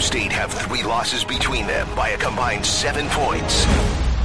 State have three losses between them by a combined seven points.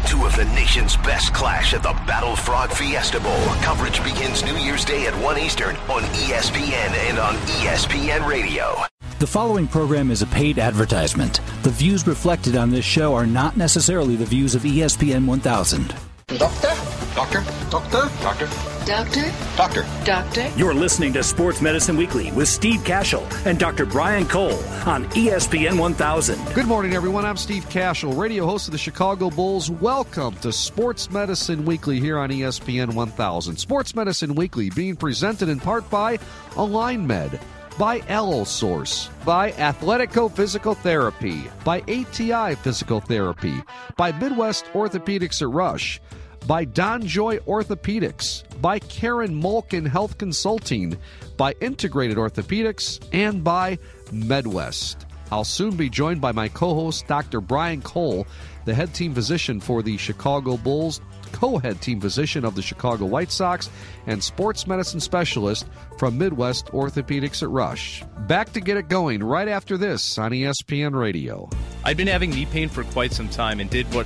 Two of the nation's best clash at the Battle Frog Fiesta Bowl. Coverage begins New Year's Day at 1 Eastern on ESPN and on ESPN Radio. The following program is a paid advertisement. The views reflected on this show are not necessarily the views of ESPN 1000. Doctor? Doctor? Doctor? Doctor? Doctor? Doctor? Doctor? You're listening to Sports Medicine Weekly with Steve Kashul and Dr. Brian Cole on ESPN 1000. Good morning, everyone. I'm Steve Kashul, radio host of the Chicago Bulls. Welcome to Sports Medicine Weekly here on ESPN 1000. Sports Medicine Weekly being presented in part by AlignMed by Allosource, by Athletico Physical Therapy, by ATI Physical Therapy, by Midwest Orthopedics at Rush, by DonJoy Orthopedics, by Karen Malkin Health Consulting, by Integrated Orthopedics, and by MedWest. I'll soon be joined by my co host, Dr. Brian Cole, the head team physician for the Chicago Bulls, co head team physician of the Chicago White Sox, and sports medicine specialist from Midwest Orthopedics at Rush. Back to get it going right after this on ESPN Radio. I'd been having knee pain for quite some time and did what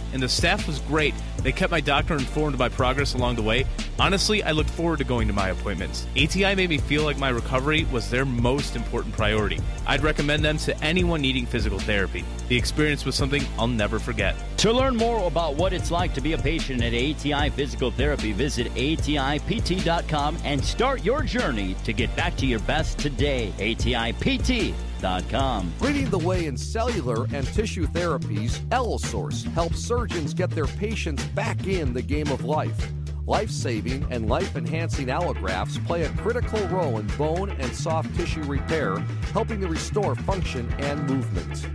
and the staff was great. They kept my doctor informed of my progress along the way. Honestly, I looked forward to going to my appointments. ATI made me feel like my recovery was their most important priority. I'd recommend them to anyone needing physical therapy. The experience was something I'll never forget. To learn more about what it's like to be a patient at ATI Physical Therapy, visit ATIPT.com and start your journey to get back to your best today. ATIPT. Leading the way in cellular and tissue therapies, Allosource helps surgeons get their patients back in the game of life. Life saving and life enhancing allografts play a critical role in bone and soft tissue repair, helping to restore function and movement.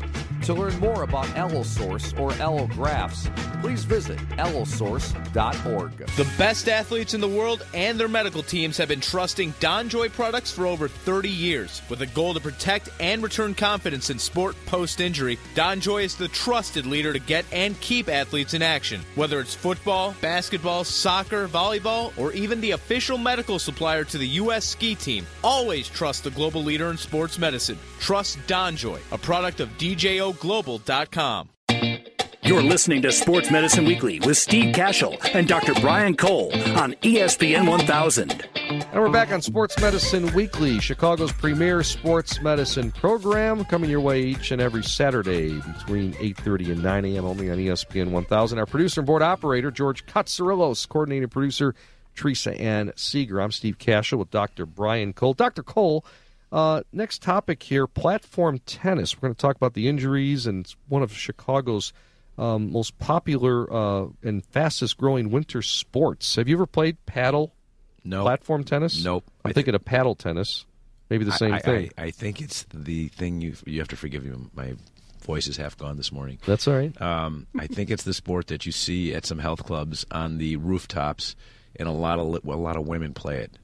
To learn more about Allosource or allografts, please visit allosource.org. The best athletes in the world and their medical teams have been trusting DonJoy products for over 30 years. With a goal to protect and return confidence in sport post injury, DonJoy is the trusted leader to get and keep athletes in action. Whether it's football, basketball, soccer, volleyball, or even the official medical supplier to the U.S. ski team, always trust the global leader in sports medicine. Trust DonJoy, a product of DJOGlobal.com. You're listening to Sports Medicine Weekly with Steve Kashul and Dr. Brian Cole on ESPN 1000. And we're back on Sports Medicine Weekly, Chicago's premier sports medicine program, coming your way each and every Saturday between 8.30 and 9 a.m. only on ESPN 1000. Our producer and board operator, George Katsarillos, coordinating producer, Teresa Ann Seeger. I'm Steve Kashul with Dr. Brian Cole. Dr. Cole, uh, next topic here, platform tennis. We're going to talk about the injuries and it's one of Chicago's um, most popular uh, and fastest growing winter sports. Have you ever played paddle No. platform tennis? Nope. I'm thinking of paddle tennis. Maybe the same I, I- thing. I, I think it's the thing you you have to forgive me. My voice is half gone this morning. That's all right. Um, I think it's the sport that you see at some health clubs on the rooftops, and a lot of a lot of women play it.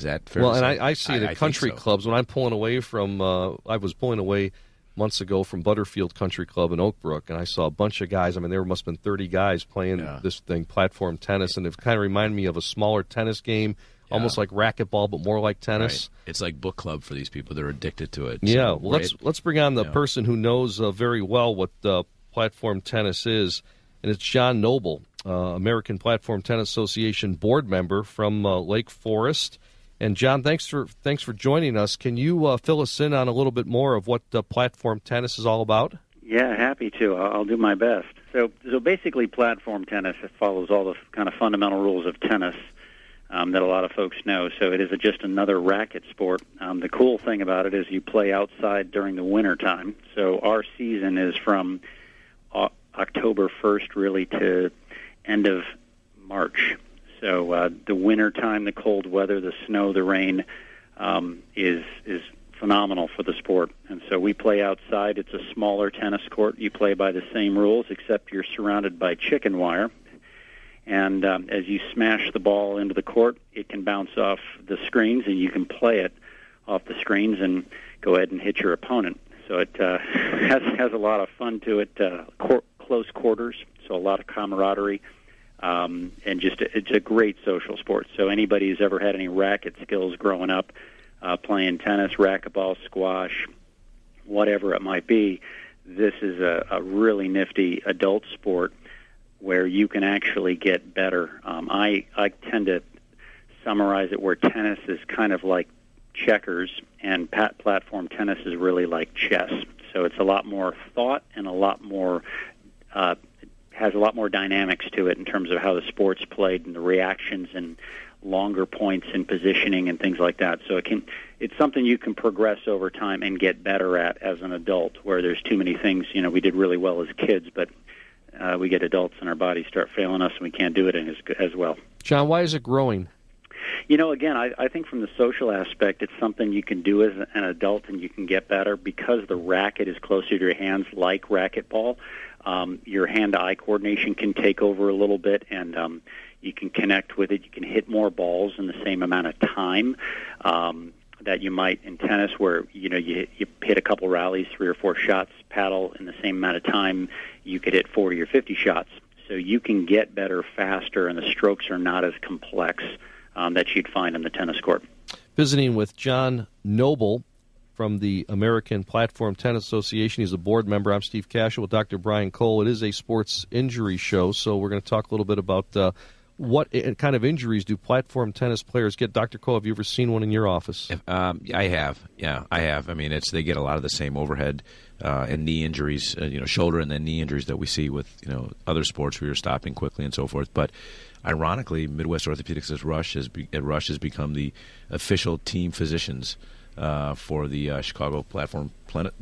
Is that fair? well, to and? I, I see I at think country so. clubs when I'm pulling away from. Uh, I was pulling away months ago from Butterfield Country Club in Oakbrook, and I saw a bunch of guys. I mean, there must have been 30 guys playing Yeah. this thing, platform tennis, and it kind of reminded me of a smaller tennis game, almost like racquetball, but more like tennis. Right. It's like book club for these people. They're addicted to it. Yeah, So, well, let's let's bring on the Yeah. person who knows uh, very well what uh, platform tennis is, and it's John Noble, uh, American Platform Tennis Association board member from uh, Lake Forest. And John, thanks for thanks for joining us. Can you uh, fill us in on a little bit more of what uh, platform tennis is all about? Yeah, happy to. I'll do my best. So, so basically, platform tennis follows all the kind of fundamental rules of tennis um, that a lot of folks know. So, it is a, just another racket sport. Um, the cool thing about it is you play outside during the winter time. So, our season is from o- October 1st really to end of March. So, uh, the winter time, the cold weather, the snow, the rain um, is is phenomenal for the sport. And so we play outside. It's a smaller tennis court. You play by the same rules, except you're surrounded by chicken wire. And um, as you smash the ball into the court, it can bounce off the screens, and you can play it off the screens and go ahead and hit your opponent. So it uh, has has a lot of fun to it. Uh, cor- close quarters, so a lot of camaraderie, um, and just it's a great social sport. So anybody who's ever had any racket skills growing up, uh, playing tennis, racquetball, squash, whatever it might be, this is a, a really nifty adult sport where you can actually get better. Um, I I tend to summarize it where tennis is kind of like checkers and pat platform tennis is really like chess. So it's a lot more thought and a lot more uh, has a lot more dynamics to it in terms of how the sport's played and the reactions and longer points and positioning and things like that. So it can it's something you can progress over time and get better at as an adult. Where there's too many things, you know, we did really well as kids, but uh, we get adults and our bodies start failing us and we can't do it as as well. John, why is it growing? You know, again, I, I think from the social aspect, it's something you can do as an adult and you can get better because the racket is closer to your hands, like racquetball. Um, your hand-eye coordination can take over a little bit, and um, you can connect with it. You can hit more balls in the same amount of time. Um, that you might in tennis, where you know you you hit a couple rallies, three or four shots, paddle in the same amount of time, you could hit 40 or 50 shots. So you can get better faster, and the strokes are not as complex um, that you'd find in the tennis court. Visiting with John Noble from the American Platform Tennis Association. He's a board member. I'm Steve Kashul with Dr. Brian Cole. It is a sports injury show, so we're going to talk a little bit about uh, what kind of injuries do platform tennis players get. Dr. Cole, have you ever seen one in your office? Um, I have. Yeah, I have. I mean, it's they get a lot of the same overhead uh, and knee injuries, uh, you know, shoulder and then knee injuries that we see with you know other sports where you're stopping quickly and so forth. But ironically, Midwest Orthopedics as Rush has be, at Rush has become the official team physicians uh, for the uh, Chicago Platform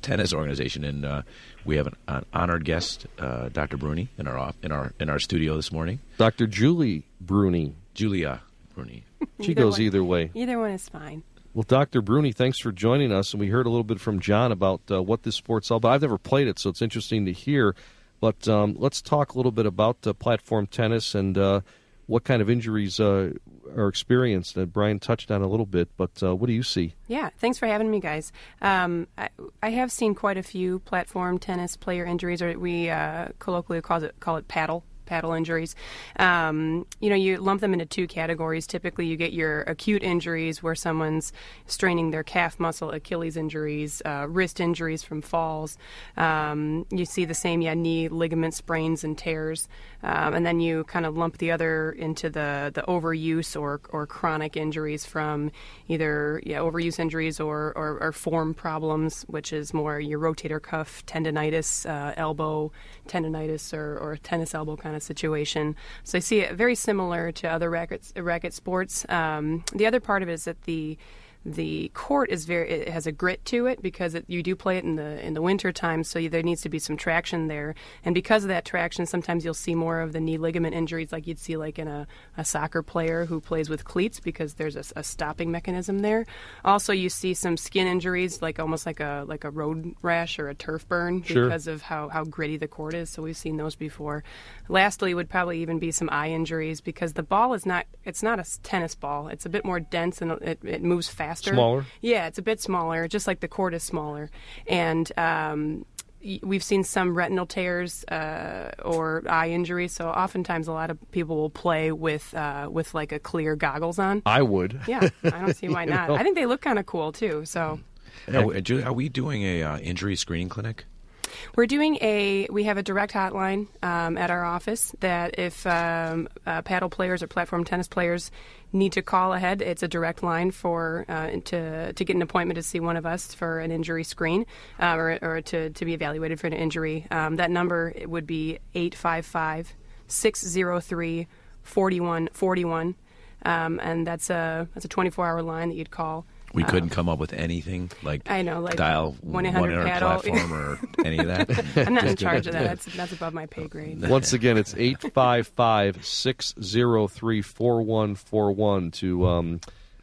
Tennis Organization, and uh, we have an, an honored guest, uh, Dr. Bruene, in our in our in our studio this morning. Dr. Julie Bruene, Julia Bruene. she goes one. either way. Either one is fine. Well, Dr. Bruene, thanks for joining us. And we heard a little bit from John about uh, what this sport's all about. I've never played it, so it's interesting to hear. But um, let's talk a little bit about uh, platform tennis and uh, what kind of injuries uh, are experienced. that Brian touched on a little bit, but uh, what do you see? Yeah, thanks for having me, guys. Um, I, I, have seen quite a few platform tennis player injuries, or we uh, colloquially call it call it paddle paddle injuries. Um, you know, you lump them into two categories. Typically, you get your acute injuries where someone's straining their calf muscle, Achilles injuries, uh, wrist injuries from falls. Um, you see the same, yeah, knee ligament sprains and tears. Um, and then you kind of lump the other into the, the overuse or, or chronic injuries from either yeah, overuse injuries or, or, or form problems, which is more your rotator cuff tendonitis, uh, elbow tendonitis, or, or tennis elbow kind of situation. So I see it very similar to other racket, racket sports. Um, the other part of it is that the the court is very it has a grit to it because it, you do play it in the in the winter time so there needs to be some traction there. And because of that traction sometimes you'll see more of the knee ligament injuries like you'd see like in a, a soccer player who plays with cleats because there's a, a, stopping mechanism there. Also you see some skin injuries like almost like a like a road rash or a turf burn sure. because of how, how gritty the court is so we've seen those before. Lastly would probably even be some eye injuries because the ball is not it's not a tennis ball. It's a bit more dense and it, it moves fast faster. Smaller? Yeah, it's a bit smaller, just like the court is smaller. And um, we've seen some retinal tears uh, or eye injuries. So oftentimes, a lot of people will play with uh, with like a clear goggles on. I would. Yeah, I don't see why not. Know? I think they look kind of cool too. So. are we doing a uh, injury screening clinic? We're doing a. We have a direct hotline um, at our office that if um, uh, paddle players or platform tennis players need to call ahead, it's a direct line for uh, to to get an appointment to see one of us for an injury screen uh, or, or to to be evaluated for an injury. Um, that number would be 855 603 4141. Um, and that's a that's a 24 hour line that you'd call. We uh, couldn't come up with anything like I know, like dial one eight hundred platform or any of that. I'm not in charge of that. That's that's above my pay grade. Once again, it's 855-603-4141 to um,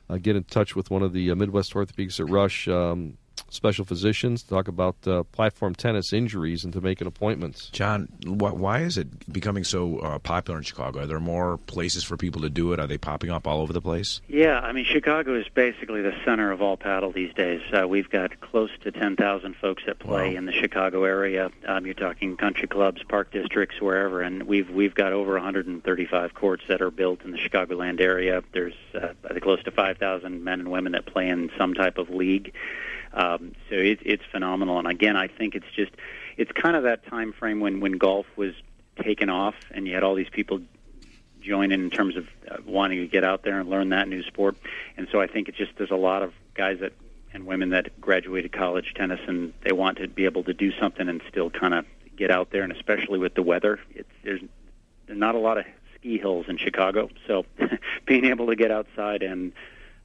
uh, get in touch with one of the uh, Midwest Orthopedics at Rush um, special physicians to talk about uh, platform tennis injuries and to making appointments. John, wh- why is it becoming so uh, popular in Chicago? Are there more places for people to do it? Are they popping up all over the place? Yeah, I mean, Chicago is basically the center of all paddle these days. Uh, we've got close to 10,000 folks that play Wow. in the Chicago area. Um, you're talking country clubs, park districts, wherever, and we've we've got over 135 courts that are built in the Chicagoland area. There's uh, I think close to 5,000 men and women that play in some type of league. Um, so it, it's phenomenal. And again, I think it's just it's kind of that time frame when when golf was taken off, and you had all these people join in in terms of uh, wanting to get out there and learn that new sport. And so I think it's just there's a lot of guys that and women that graduated college tennis and they want to be able to do something and still kind of get out there and especially with the weather, it's there's there's not a lot of ski hills in Chicago. So being able to get outside and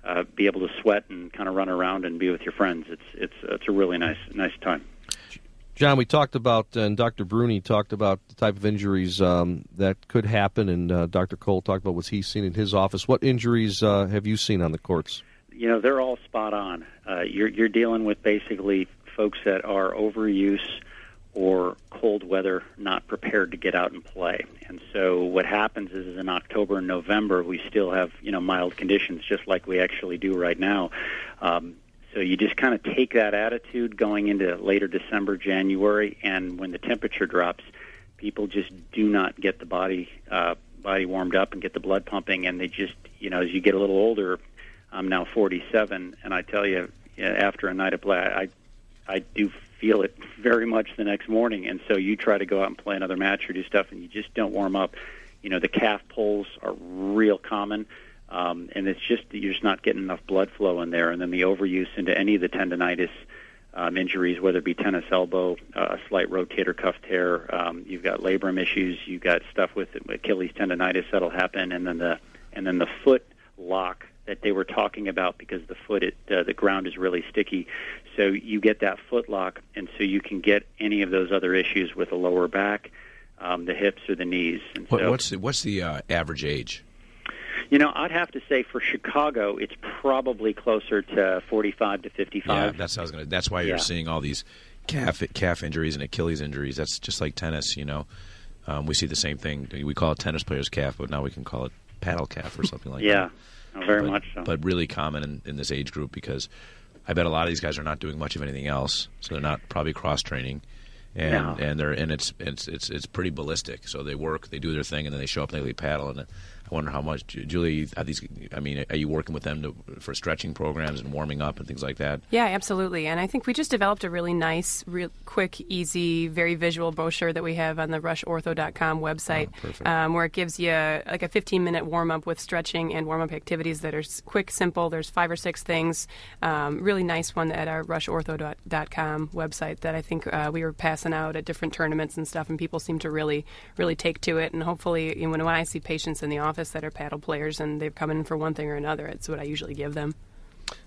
uh, be able to sweat and kind of run around and be with your friends, it's it's it's a really nice nice time. John, we talked about, and Dr. Bruene talked about the type of injuries um, that could happen, and uh, Dr. Cole talked about what he's seen in his office. What injuries uh, have you seen on the courts? you know they're all spot on. Uh, you're you're dealing with basically folks that are overuse or cold weather, not prepared to get out and play. And so what happens is, is in October and November we still have you know mild conditions, just like we actually do right now. Um, so you just kind of take that attitude going into later December, January, and when the temperature drops, people just do not get the body uh, body warmed up and get the blood pumping, and they just you know as you get a little older. I'm now 47, and I tell you, after a night of play, I I do feel it very much the next morning. And so you try to go out and play another match or do stuff, and you just don't warm up. You know, the calf pulls are real common, um, and it's just that you're just not getting enough blood flow in there. And then the overuse into any of the tendonitis um, injuries, whether it be tennis elbow, uh, a slight rotator cuff tear, um, you've got labrum issues, you've got stuff with Achilles tendonitis that'll happen, and then the and then the foot lock that they were talking about because the foot, it, uh, the ground is really sticky. So you get that foot lock, and so you can get any of those other issues with the lower back, um, the hips, or the knees. And What, so, what's the, what's the uh, average age? you know, I'd have to say for Chicago, it's probably closer to 45 to 55. Yeah, 55. that's how I was gonna. That's why you're seeing all these calf calf injuries and Achilles injuries. That's just like tennis. You know, um, we see the same thing. We call it tennis player's calf, but now we can call it paddle calf or something like yeah, that. no, very but, much so. But really common in, in this age group because I bet a lot of these guys are not doing much of anything else, so they're not probably cross training. And No. and they're and it's it's it's it's pretty ballistic. So they work, they do their thing, and then they show up and they paddle. And I wonder how much, Julie. Are these? I mean, are you working with them to, for stretching programs and warming up and things like that? Yeah, absolutely. And I think we just developed a really nice, real quick, easy, very visual brochure that we have on the rushortho.com website, Oh, um, where it gives you like a 15 minute warm up with stretching and warm up activities that are quick, simple. There's five or six things. Um, really nice one at our rushortho.com website that I think uh, we were passing out at different tournaments and stuff, and people seem to really, really take to it. And hopefully, you know, when, when I see patients in the office that are paddle players and they've come in for one thing or another, it's what I usually give them.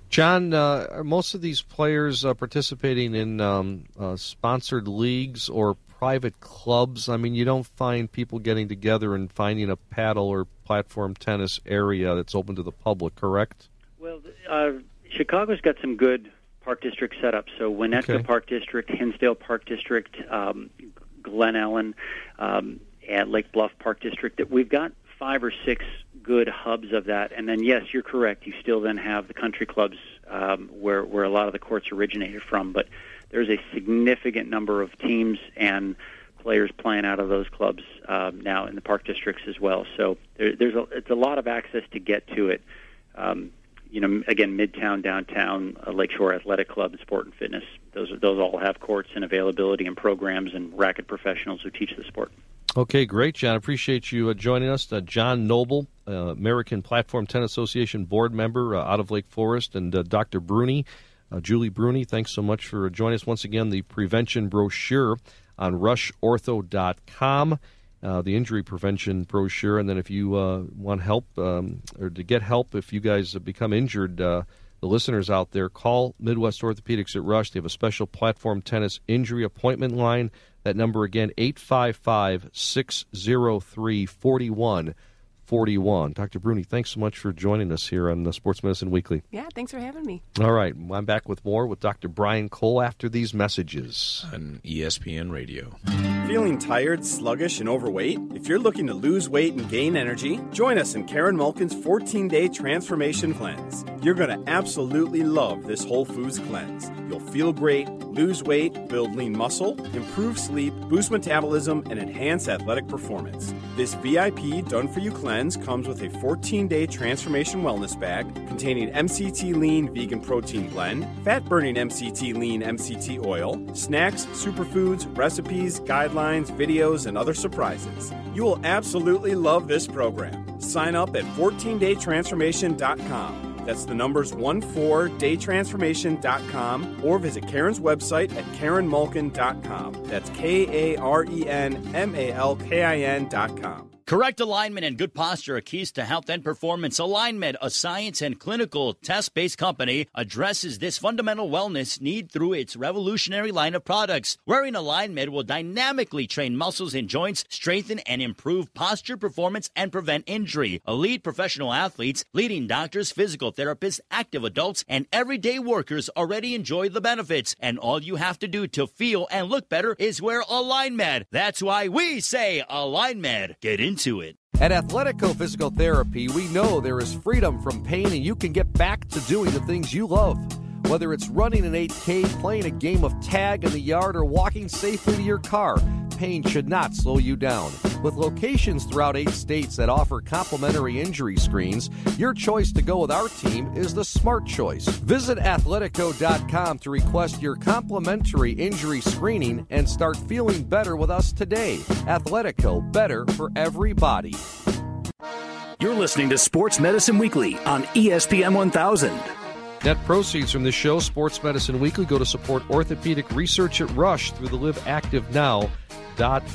John, uh, are most of these players uh, participating in um, uh, sponsored leagues or private clubs? I mean, you don't find people getting together and finding a paddle or platform tennis area that's open to the public, correct? Well, uh, Chicago's got some good park district setups. So Winnetka Okay. Park District, Hinsdale Park District, um, Glen Ellyn, um, and Lake Bluff Park District. That we've got five or six good hubs of that. And then, yes, you're correct. You still then have the country clubs um, where where a lot of the courts originated from. But there's a significant number of teams and players playing out of those clubs um, now in the park districts as well. So there, there's a, it's a lot of access to get to it. Um, you know, again, Midtown, downtown, uh, Lakeshore Athletic Club, and Sport and Fitness. Those those all have courts and availability and programs and racket professionals who teach the sport. Okay, great, John. Appreciate you uh, joining us. Uh, John Noble, uh, American Platform Tennis Association board member uh, out of Lake Forest, and uh, Dr. Bruene, uh, Julie Bruene. Thanks so much for joining us once again. The prevention brochure on rushortho.com, uh, the injury prevention brochure. And then if you want help um, or to get help if you guys become injured, the listeners out there, call Midwest Orthopedics at Rush. They have a special platform tennis injury appointment line. That number again, 855 603 41 41. Dr. Bruene, thanks so much for joining us here on the Sports Medicine Weekly. Yeah, thanks for having me. All right, I'm back with more with Dr. Brian Cole after these messages on ESPN Radio. Feeling tired, sluggish, and overweight? If you're looking to lose weight and gain energy, join us in Karen Malkin's 14 day transformation cleanse. You're going to absolutely love this Whole Foods cleanse. You'll feel great, lose weight, build lean muscle, improve sleep, boost metabolism, and enhance athletic performance. This VIP Done For You cleanse comes with a 14 day transformation wellness bag containing MCT Lean Vegan Protein Blend, fat burning MCT Lean MCT Oil, snacks, superfoods, recipes, guidelines, videos, and other surprises. You will absolutely love this program. Sign up at 14daytransformation.com. That's the numbers 14daytransformation.com or visit Karen's website at karenmalkin.com. That's K A R E N M A L K I N.com. Correct alignment and good posture are keys to health and performance. AlignMed, a science and clinical test based company, addresses this fundamental wellness need through its revolutionary line of products. Wearing AlignMed will dynamically train muscles and joints, strengthen and improve posture performance, and prevent injury. Elite professional athletes, leading doctors, physical therapists, active adults, and everyday workers already enjoy the benefits. And all you have to do to feel and look better is wear AlignMed. That's why we say AlignMed. Get in into it. At Athletico Physical Therapy, we know there is freedom from pain and you can get back to doing the things you love. Whether it's running an 8K, playing a game of tag in the yard, or walking safely to your car, pain should not slow you down. With locations throughout eight states that offer complimentary injury screens, your choice to go with our team is the smart choice. Visit athletico.com to request your complimentary injury screening and start feeling better with us today. Athletico, better for everybody. You're listening to Sports Medicine Weekly on ESPN 1000. Net proceeds from this show, Sports Medicine Weekly, go to support orthopedic research at Rush through the Live Active Now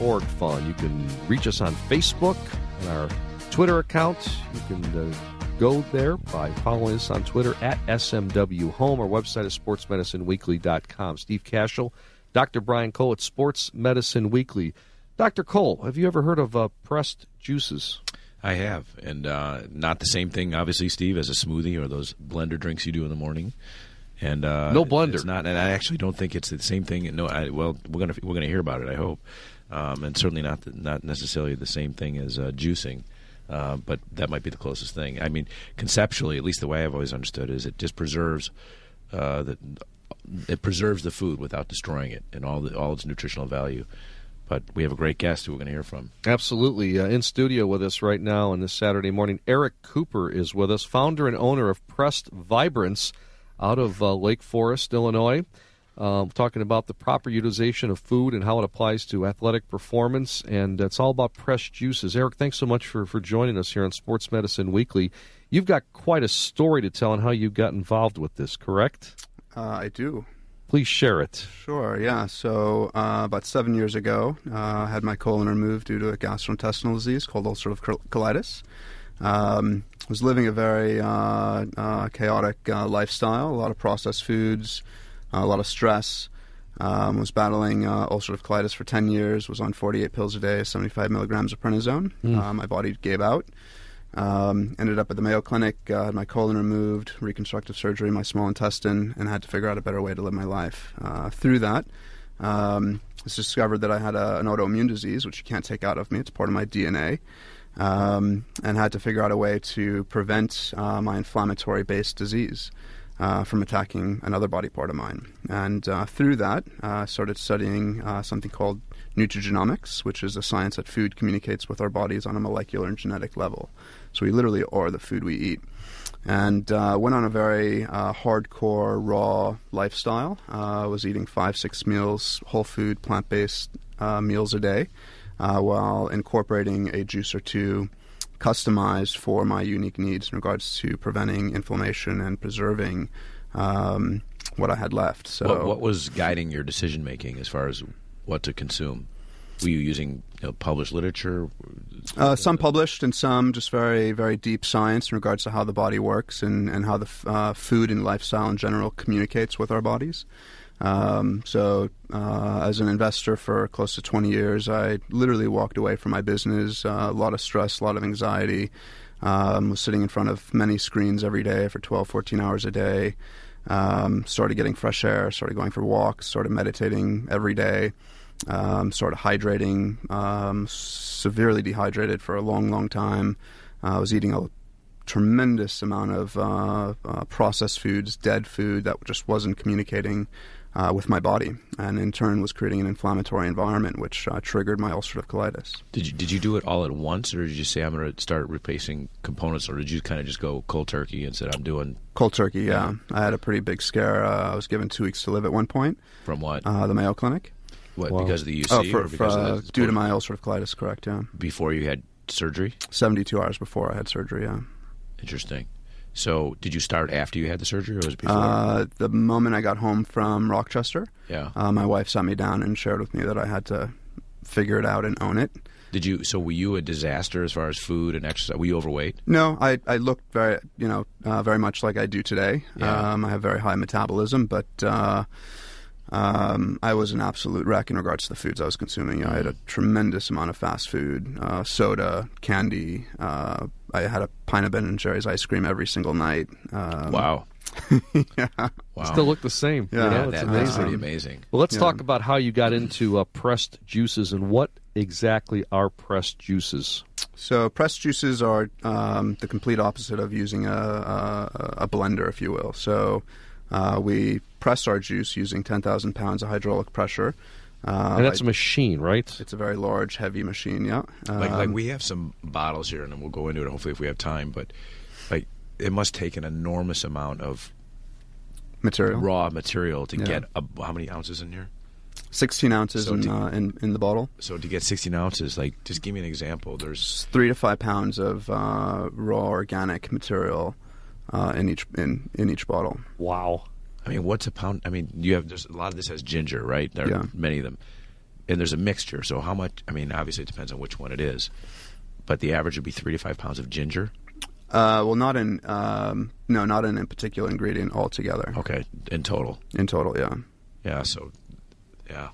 org fund. You can reach us on Facebook and our Twitter account. You can uh, go there by following us on Twitter at SMW Home. Our website is sportsmedicineweekly.com. Steve Kashul, Dr. Brian Cole at Sports Medicine Weekly. Dr. Cole, have you ever heard of uh, pressed juices? I have, and uh, not the same thing, obviously, Steve, as a smoothie or those blender drinks you do in the morning. And uh, no blender. It's not, and I actually don't think it's the same thing. No, I, well, we're gonna we're gonna hear about it. I hope, um, and certainly not the, not necessarily the same thing as uh, juicing. Uh, but that might be the closest thing. I mean, conceptually, at least the way I've always understood is it just preserves uh, the it preserves the food without destroying it and all the, all its nutritional value. But we have a great guest who we're going to hear from. Absolutely. Uh, in studio with us right now on this Saturday morning, Eric Cooper is with us, founder and owner of Pressed Vibrance out of uh, Lake Forest, Illinois. Um, talking about the proper utilization of food and how it applies to athletic performance. And it's all about pressed juices. Eric, thanks so much for, for joining us here on Sports Medicine Weekly. You've got quite a story to tell on how you got involved with this, correct? Uh, I do. Please share it. Sure, yeah. So, uh, about seven years ago, uh, I had my colon removed due to a gastrointestinal disease called ulcerative colitis. Um, was living a very uh, uh, chaotic uh, lifestyle, a lot of processed foods, a lot of stress. Um, was battling ulcerative colitis for 10 years, was on 48 pills a day, 75 milligrams of prednisone. Mm. my body gave out. Um, ended up at the Mayo Clinic, uh, had my colon removed, reconstructive surgery, my small intestine, and had to figure out a better way to live my life. Uh, through that, um, discovered that I had a, an autoimmune disease, which you can't take out of me. It's part of my DNA. Um, and had to figure out a way to prevent uh, my inflammatory based disease. Uh, from attacking another body part of mine. And uh, through that, I uh, started studying uh, something called nutrigenomics, which is a science that food communicates with our bodies on a molecular and genetic level. So we literally are the food we eat. And uh, went on a very uh, hardcore, raw lifestyle. I uh, was eating five, six meals, whole food, plant based uh, meals a day, uh, while incorporating a juice or two customized for my unique needs in regards to preventing inflammation and preserving um, what I had left. So, what, what was guiding your decision making as far as what to consume? Were you using you know, published literature? Uh, some published and some just very, very deep science in regards to how the body works and, and how the uh, food and lifestyle in general communicates with our bodies. Um, so, uh, as an investor for close to 20 years, I literally walked away from my business. Uh, a lot of stress, a lot of anxiety. Um, was sitting in front of many screens every day for 12, 14 hours a day. Um, started getting fresh air, started going for walks, started meditating every day, um, started hydrating, um, severely dehydrated for a long, long time. Uh, I was eating a tremendous amount of uh, uh, processed foods, dead food that just wasn't communicating uh, with my body, and in turn was creating an inflammatory environment, which uh, triggered my ulcerative colitis. Did you did you do it all at once, or did you say I'm going to start replacing components, or did you kind of just go cold turkey and said I'm doing cold turkey? Yeah, I had a pretty big scare. Uh, I was given two weeks to live at one point. From what? Uh, the Mayo Clinic. What because of the UC? Oh, for, or because for, of the, due to my ulcerative colitis, correct? Yeah. Before you had surgery. Seventy-two hours before I had surgery. Yeah. Interesting. So, did you start after you had the surgery, or was it before? Uh, the moment I got home from Rochester, yeah. Uh, my wife sat me down and shared with me that I had to figure it out and own it. Did you? So, were you a disaster as far as food and exercise? Were you overweight? No, I I looked very you know uh, very much like I do today. Yeah. Um, I have very high metabolism, but. Um, I was an absolute wreck in regards to the foods I was consuming. I had a tremendous amount of fast food, uh, soda, candy. Uh, I had a pint of Ben and Jerry's ice cream every single night. Um, Wow. yeah. Wow. Still look the same. Yeah. you know? That- amazing. that's pretty amazing. Well, let's Yeah. talk about how you got into uh, pressed juices and what exactly are pressed juices. So pressed juices are um, the complete opposite of using a, a, a blender, if you will. So uh, we press our juice using 10,000 pounds of hydraulic pressure. Uh, and that's a machine, right? It's a very large, heavy machine. Yeah. Like, like Um, we have some bottles here, and then we'll go into it. Hopefully, if we have time. But like, it must take an enormous amount of material. raw material to Yeah. get a, how many ounces in here? 16 ounces So in, to- uh, in in the bottle. So to get 16 ounces, like, just give me an example. There's Three to five pounds of uh, raw organic material uh, in each in, in each bottle. Wow. I mean, what's a pound? I mean, you have there's a lot of this has ginger, right? There are many of them, and there's a mixture. So how much? I mean, obviously it depends on which one it is, but the average would be three to five pounds of ginger. Uh, well, not in um, no, not in a particular ingredient altogether. Okay, in total. In total, yeah. Yeah. So, yeah.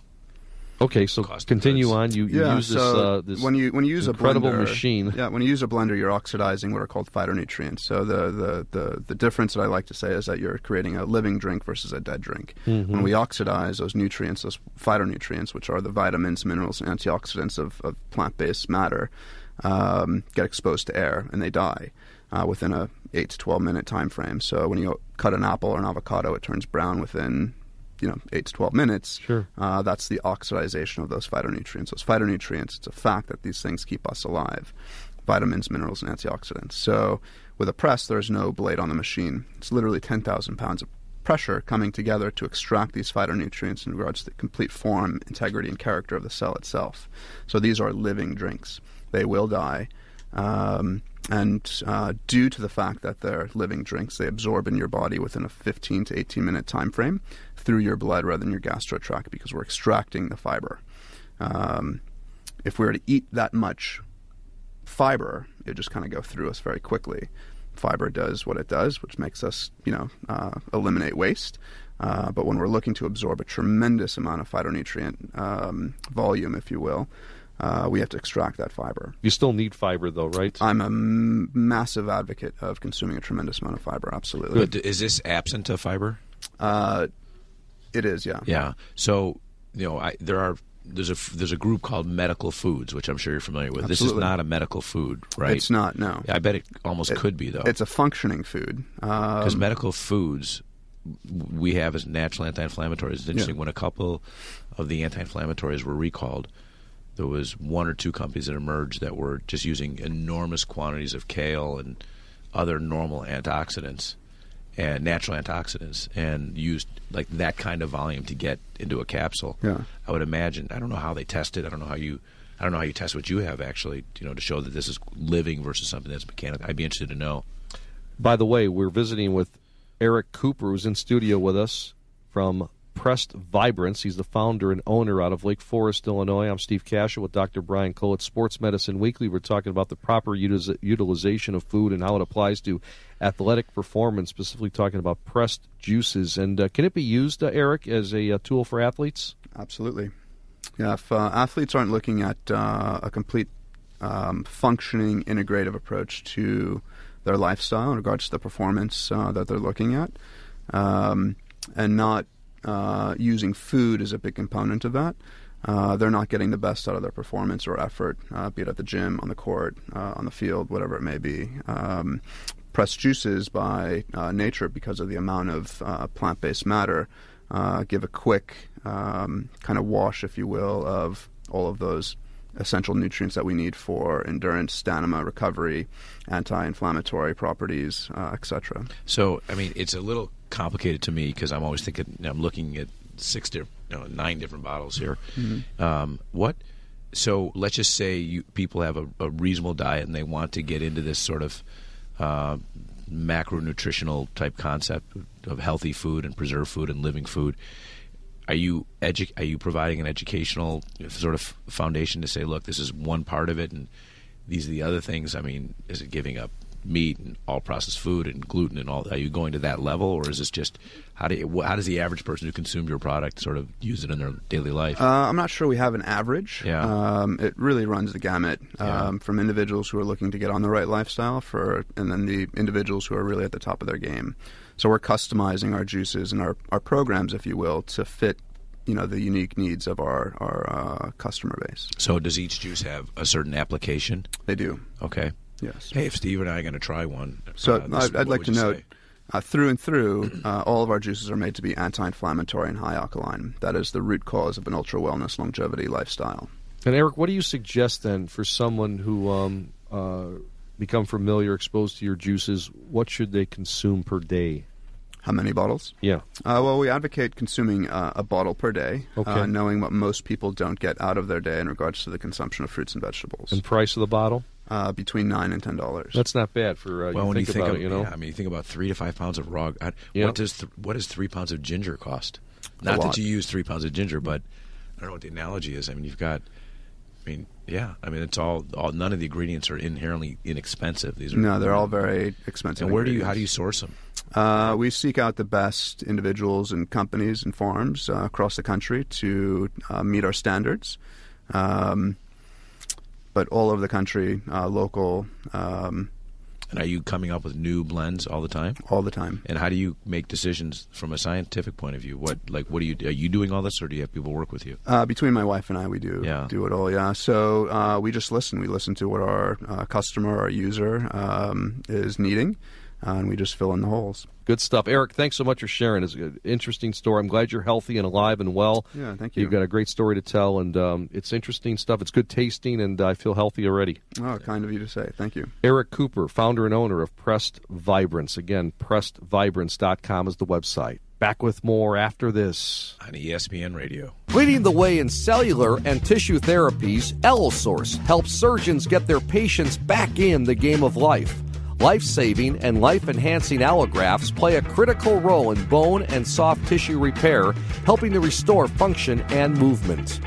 Okay, so Cost continue on. You, you yeah, use this, so uh, this when you when you use incredible a blender, machine. Yeah, when you use a blender, you're oxidizing what are called phytonutrients. So the, the, the, the difference that I like to say is that you're creating a living drink versus a dead drink. Mm-hmm. When we oxidize those nutrients, those phytonutrients, which are the vitamins, minerals, and antioxidants of, of plant-based matter, um, get exposed to air and they die uh, within a eight to twelve minute time frame. So when you cut an apple or an avocado, it turns brown within you know eight to twelve minutes. Sure. Uh, that's the oxidization of those phytonutrients. Those phytonutrients, it's a fact that these things keep us alive vitamins, minerals, and antioxidants. So with a press, there's no blade on the machine. It's literally 10,000 pounds of pressure coming together to extract these phytonutrients in regards to the complete form, integrity, and character of the cell itself. So these are living drinks. They will die. Um, and uh, due to the fact that they're living drinks, they absorb in your body within a 15 to 18 minute time frame through your blood rather than your gastro tract because we're extracting the fiber. Um, if we were to eat that much fiber, it just kind of go through us very quickly. Fiber does what it does, which makes us, you know, uh, eliminate waste. Uh, but when we're looking to absorb a tremendous amount of phytonutrient um, volume, if you will, uh, we have to extract that fiber. You still need fiber, though, right? I'm a m- massive advocate of consuming a tremendous amount of fiber. Absolutely. But is this absent of fiber? Uh, it is, yeah. Yeah. So you know, I, there are there's a there's a group called medical foods, which I'm sure you're familiar with. This is not a medical food, right? It's not, no. I bet it almost It- could be though. It's a functioning food. because Um, medical foods we have as natural anti-inflammatories. It's interesting Yeah. when a couple of the anti-inflammatories were recalled. There was one or two companies that emerged that were just using enormous quantities of kale and other normal antioxidants and natural antioxidants and used like that kind of volume to get into a capsule. Yeah. I would imagine. I don't know how they test it. I don't know how you. I don't know how you test what you have actually. You know, to show that this is living versus something that's mechanical. I'd be interested to know. By the way, we're visiting with Eric Cooper, who's in studio with us from Pressed Vibrance. He's the founder and owner out of Lake Forest, Illinois. I'm Steve Kashul with Dr. Brian Cole at Sports Medicine Weekly. We're talking about the proper util- utilization of food and how it applies to athletic performance, specifically talking about pressed juices. And uh, can it be used, uh, Eric, as a, uh, tool for athletes? Absolutely. Yeah, if uh, athletes aren't looking at uh, a complete um, functioning integrative approach to their lifestyle in regards to the performance uh, that they're looking at, um, and not uh, using food as a big component of that. Uh, they're not getting the best out of their performance or effort, uh, be it at the gym, on the court, uh, on the field, whatever it may be. Um, pressed juices by uh, nature, because of the amount of plant based matter, give a quick um, kind of wash, if you will, of all of those essential nutrients that we need for endurance, stamina, recovery, anti-inflammatory properties, uh, etc. So, I mean, it's a little complicated to me because I'm always thinking I'm looking at six different, you know, nine different bottles here. Mm-hmm. Um, what? So let's just say you, people have a, a, reasonable diet and they want to get into this sort of uh, macronutritional type concept of healthy food and preserved food and living food are you edu- are you providing an educational sort of foundation to say, look, this is one part of it, and these are the other things? I mean, is it giving up meat and all processed food and gluten and all? Are you going to that level, or is this just how do you, how does the average person who consumes your product sort of use it in their daily life? Uh, I'm not sure we have an average. Yeah. Um, it really runs the gamut um, yeah. from individuals who are looking to get on the right lifestyle for, and then the individuals who are really at the top of their game. So we're customizing our juices and our, our programs, if you will, to fit you know the unique needs of our our uh, customer base. So does each juice have a certain application? They do. Okay. Yes. Hey, if Steve and I are going to try one, so uh, I'd, I'd like to note. Uh, through and through, uh, all of our juices are made to be anti-inflammatory and high alkaline. That is the root cause of an ultra wellness longevity lifestyle. And Eric, what do you suggest then for someone who um, uh, become familiar, exposed to your juices? What should they consume per day? How many bottles? Yeah. Uh, well, we advocate consuming uh, a bottle per day, okay. uh, knowing what most people don't get out of their day in regards to the consumption of fruits and vegetables. And price of the bottle? Uh, between nine and ten dollars. That's not bad for uh, well. You when think you think about of, it, you know, yeah, I mean, you think about three to five pounds of raw. I, yep. What does th- what does three pounds of ginger cost? Not that you use three pounds of ginger, but I don't know what the analogy is. I mean, you've got I mean, yeah. I mean, it's all, all. None of the ingredients are inherently inexpensive. These are no, they're all very expensive. And where do you? How do you source them? Uh, we seek out the best individuals and companies and farms uh, across the country to uh, meet our standards. Um, but all over the country, uh, local. Um, and are you coming up with new blends all the time? All the time. And how do you make decisions from a scientific point of view? What like what do you are you doing all this, or do you have people work with you? Uh, between my wife and I, we do yeah. do it all. Yeah. So uh, we just listen. We listen to what our uh, customer, our user, um, is needing, uh, and we just fill in the holes. Good stuff, Eric. Thanks so much for sharing. It's an interesting story. I'm glad you're healthy and alive and well. Yeah, thank you. You've got a great story to tell, and um, it's interesting stuff. It's good tasting, and I feel healthy already. Oh, kind of you to say. Thank you. Eric Cooper, founder and owner of Pressed Vibrance. Again, pressedvibrance.com is the website. Back with more after this on ESPN Radio. Leading the way in cellular and tissue therapies, Allosource helps surgeons get their patients back in the game of life. Life saving and life enhancing allografts play a critical role in bone and soft tissue repair, helping to restore function and movement.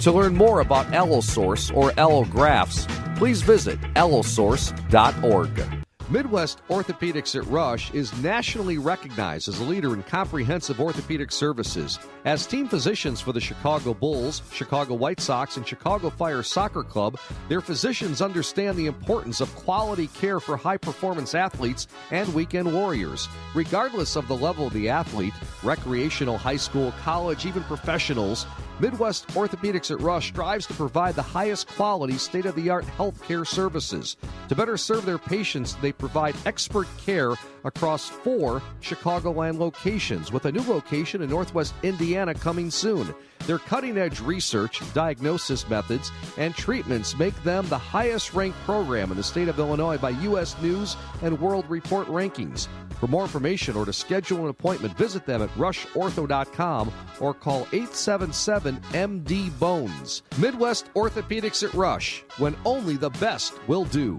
To learn more about Allosource or allografts, please visit allosource.org. Midwest Orthopedics at Rush is nationally recognized as a leader in comprehensive orthopedic services. As team physicians for the Chicago Bulls, Chicago White Sox, and Chicago Fire Soccer Club, their physicians understand the importance of quality care for high performance athletes and weekend warriors. Regardless of the level of the athlete, recreational, high school, college, even professionals, Midwest Orthopedics at Rush strives to provide the highest quality, state of the art healthcare services. To better serve their patients, they provide expert care across four Chicagoland locations, with a new location in Northwest Indiana coming soon. Their cutting edge research, diagnosis methods, and treatments make them the highest ranked program in the state of Illinois by U.S. News and World Report rankings. For more information or to schedule an appointment, visit them at rushortho.com or call 877 MD Bones. Midwest Orthopedics at Rush, when only the best will do.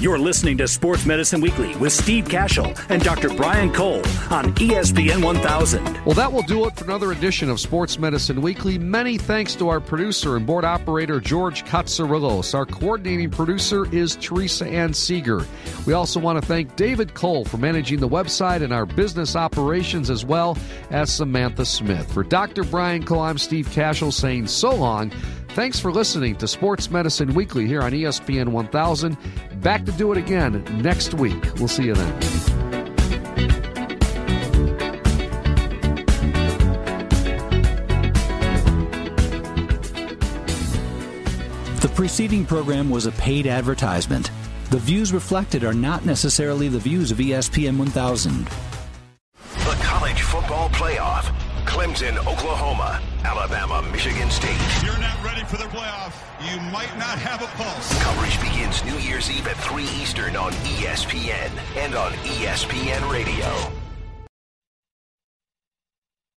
You're listening to Sports Medicine Weekly with Steve Kashul and Dr. Brian Cole on ESPN 1000. Well, that will do it for another edition of Sports Medicine Weekly. Many thanks to our producer and board operator, George Katsarillos. Our coordinating producer is Teresa Ann Seeger. We also want to thank David Cole for managing the website and our business operations, as well as Samantha Smith. For Dr. Brian Cole, I'm Steve Kashul saying so long. Thanks for listening to Sports Medicine Weekly here on ESPN 1000. Back to do it again next week. We'll see you then. The preceding program was a paid advertisement. The views reflected are not necessarily the views of ESPN 1000. The College Football Playoff. Clemson, Oklahoma. Alabama, Michigan State. You're not ready for the playoff. You might not have a pulse. Coverage begins New Year's Eve at 3 Eastern on ESPN and on ESPN Radio.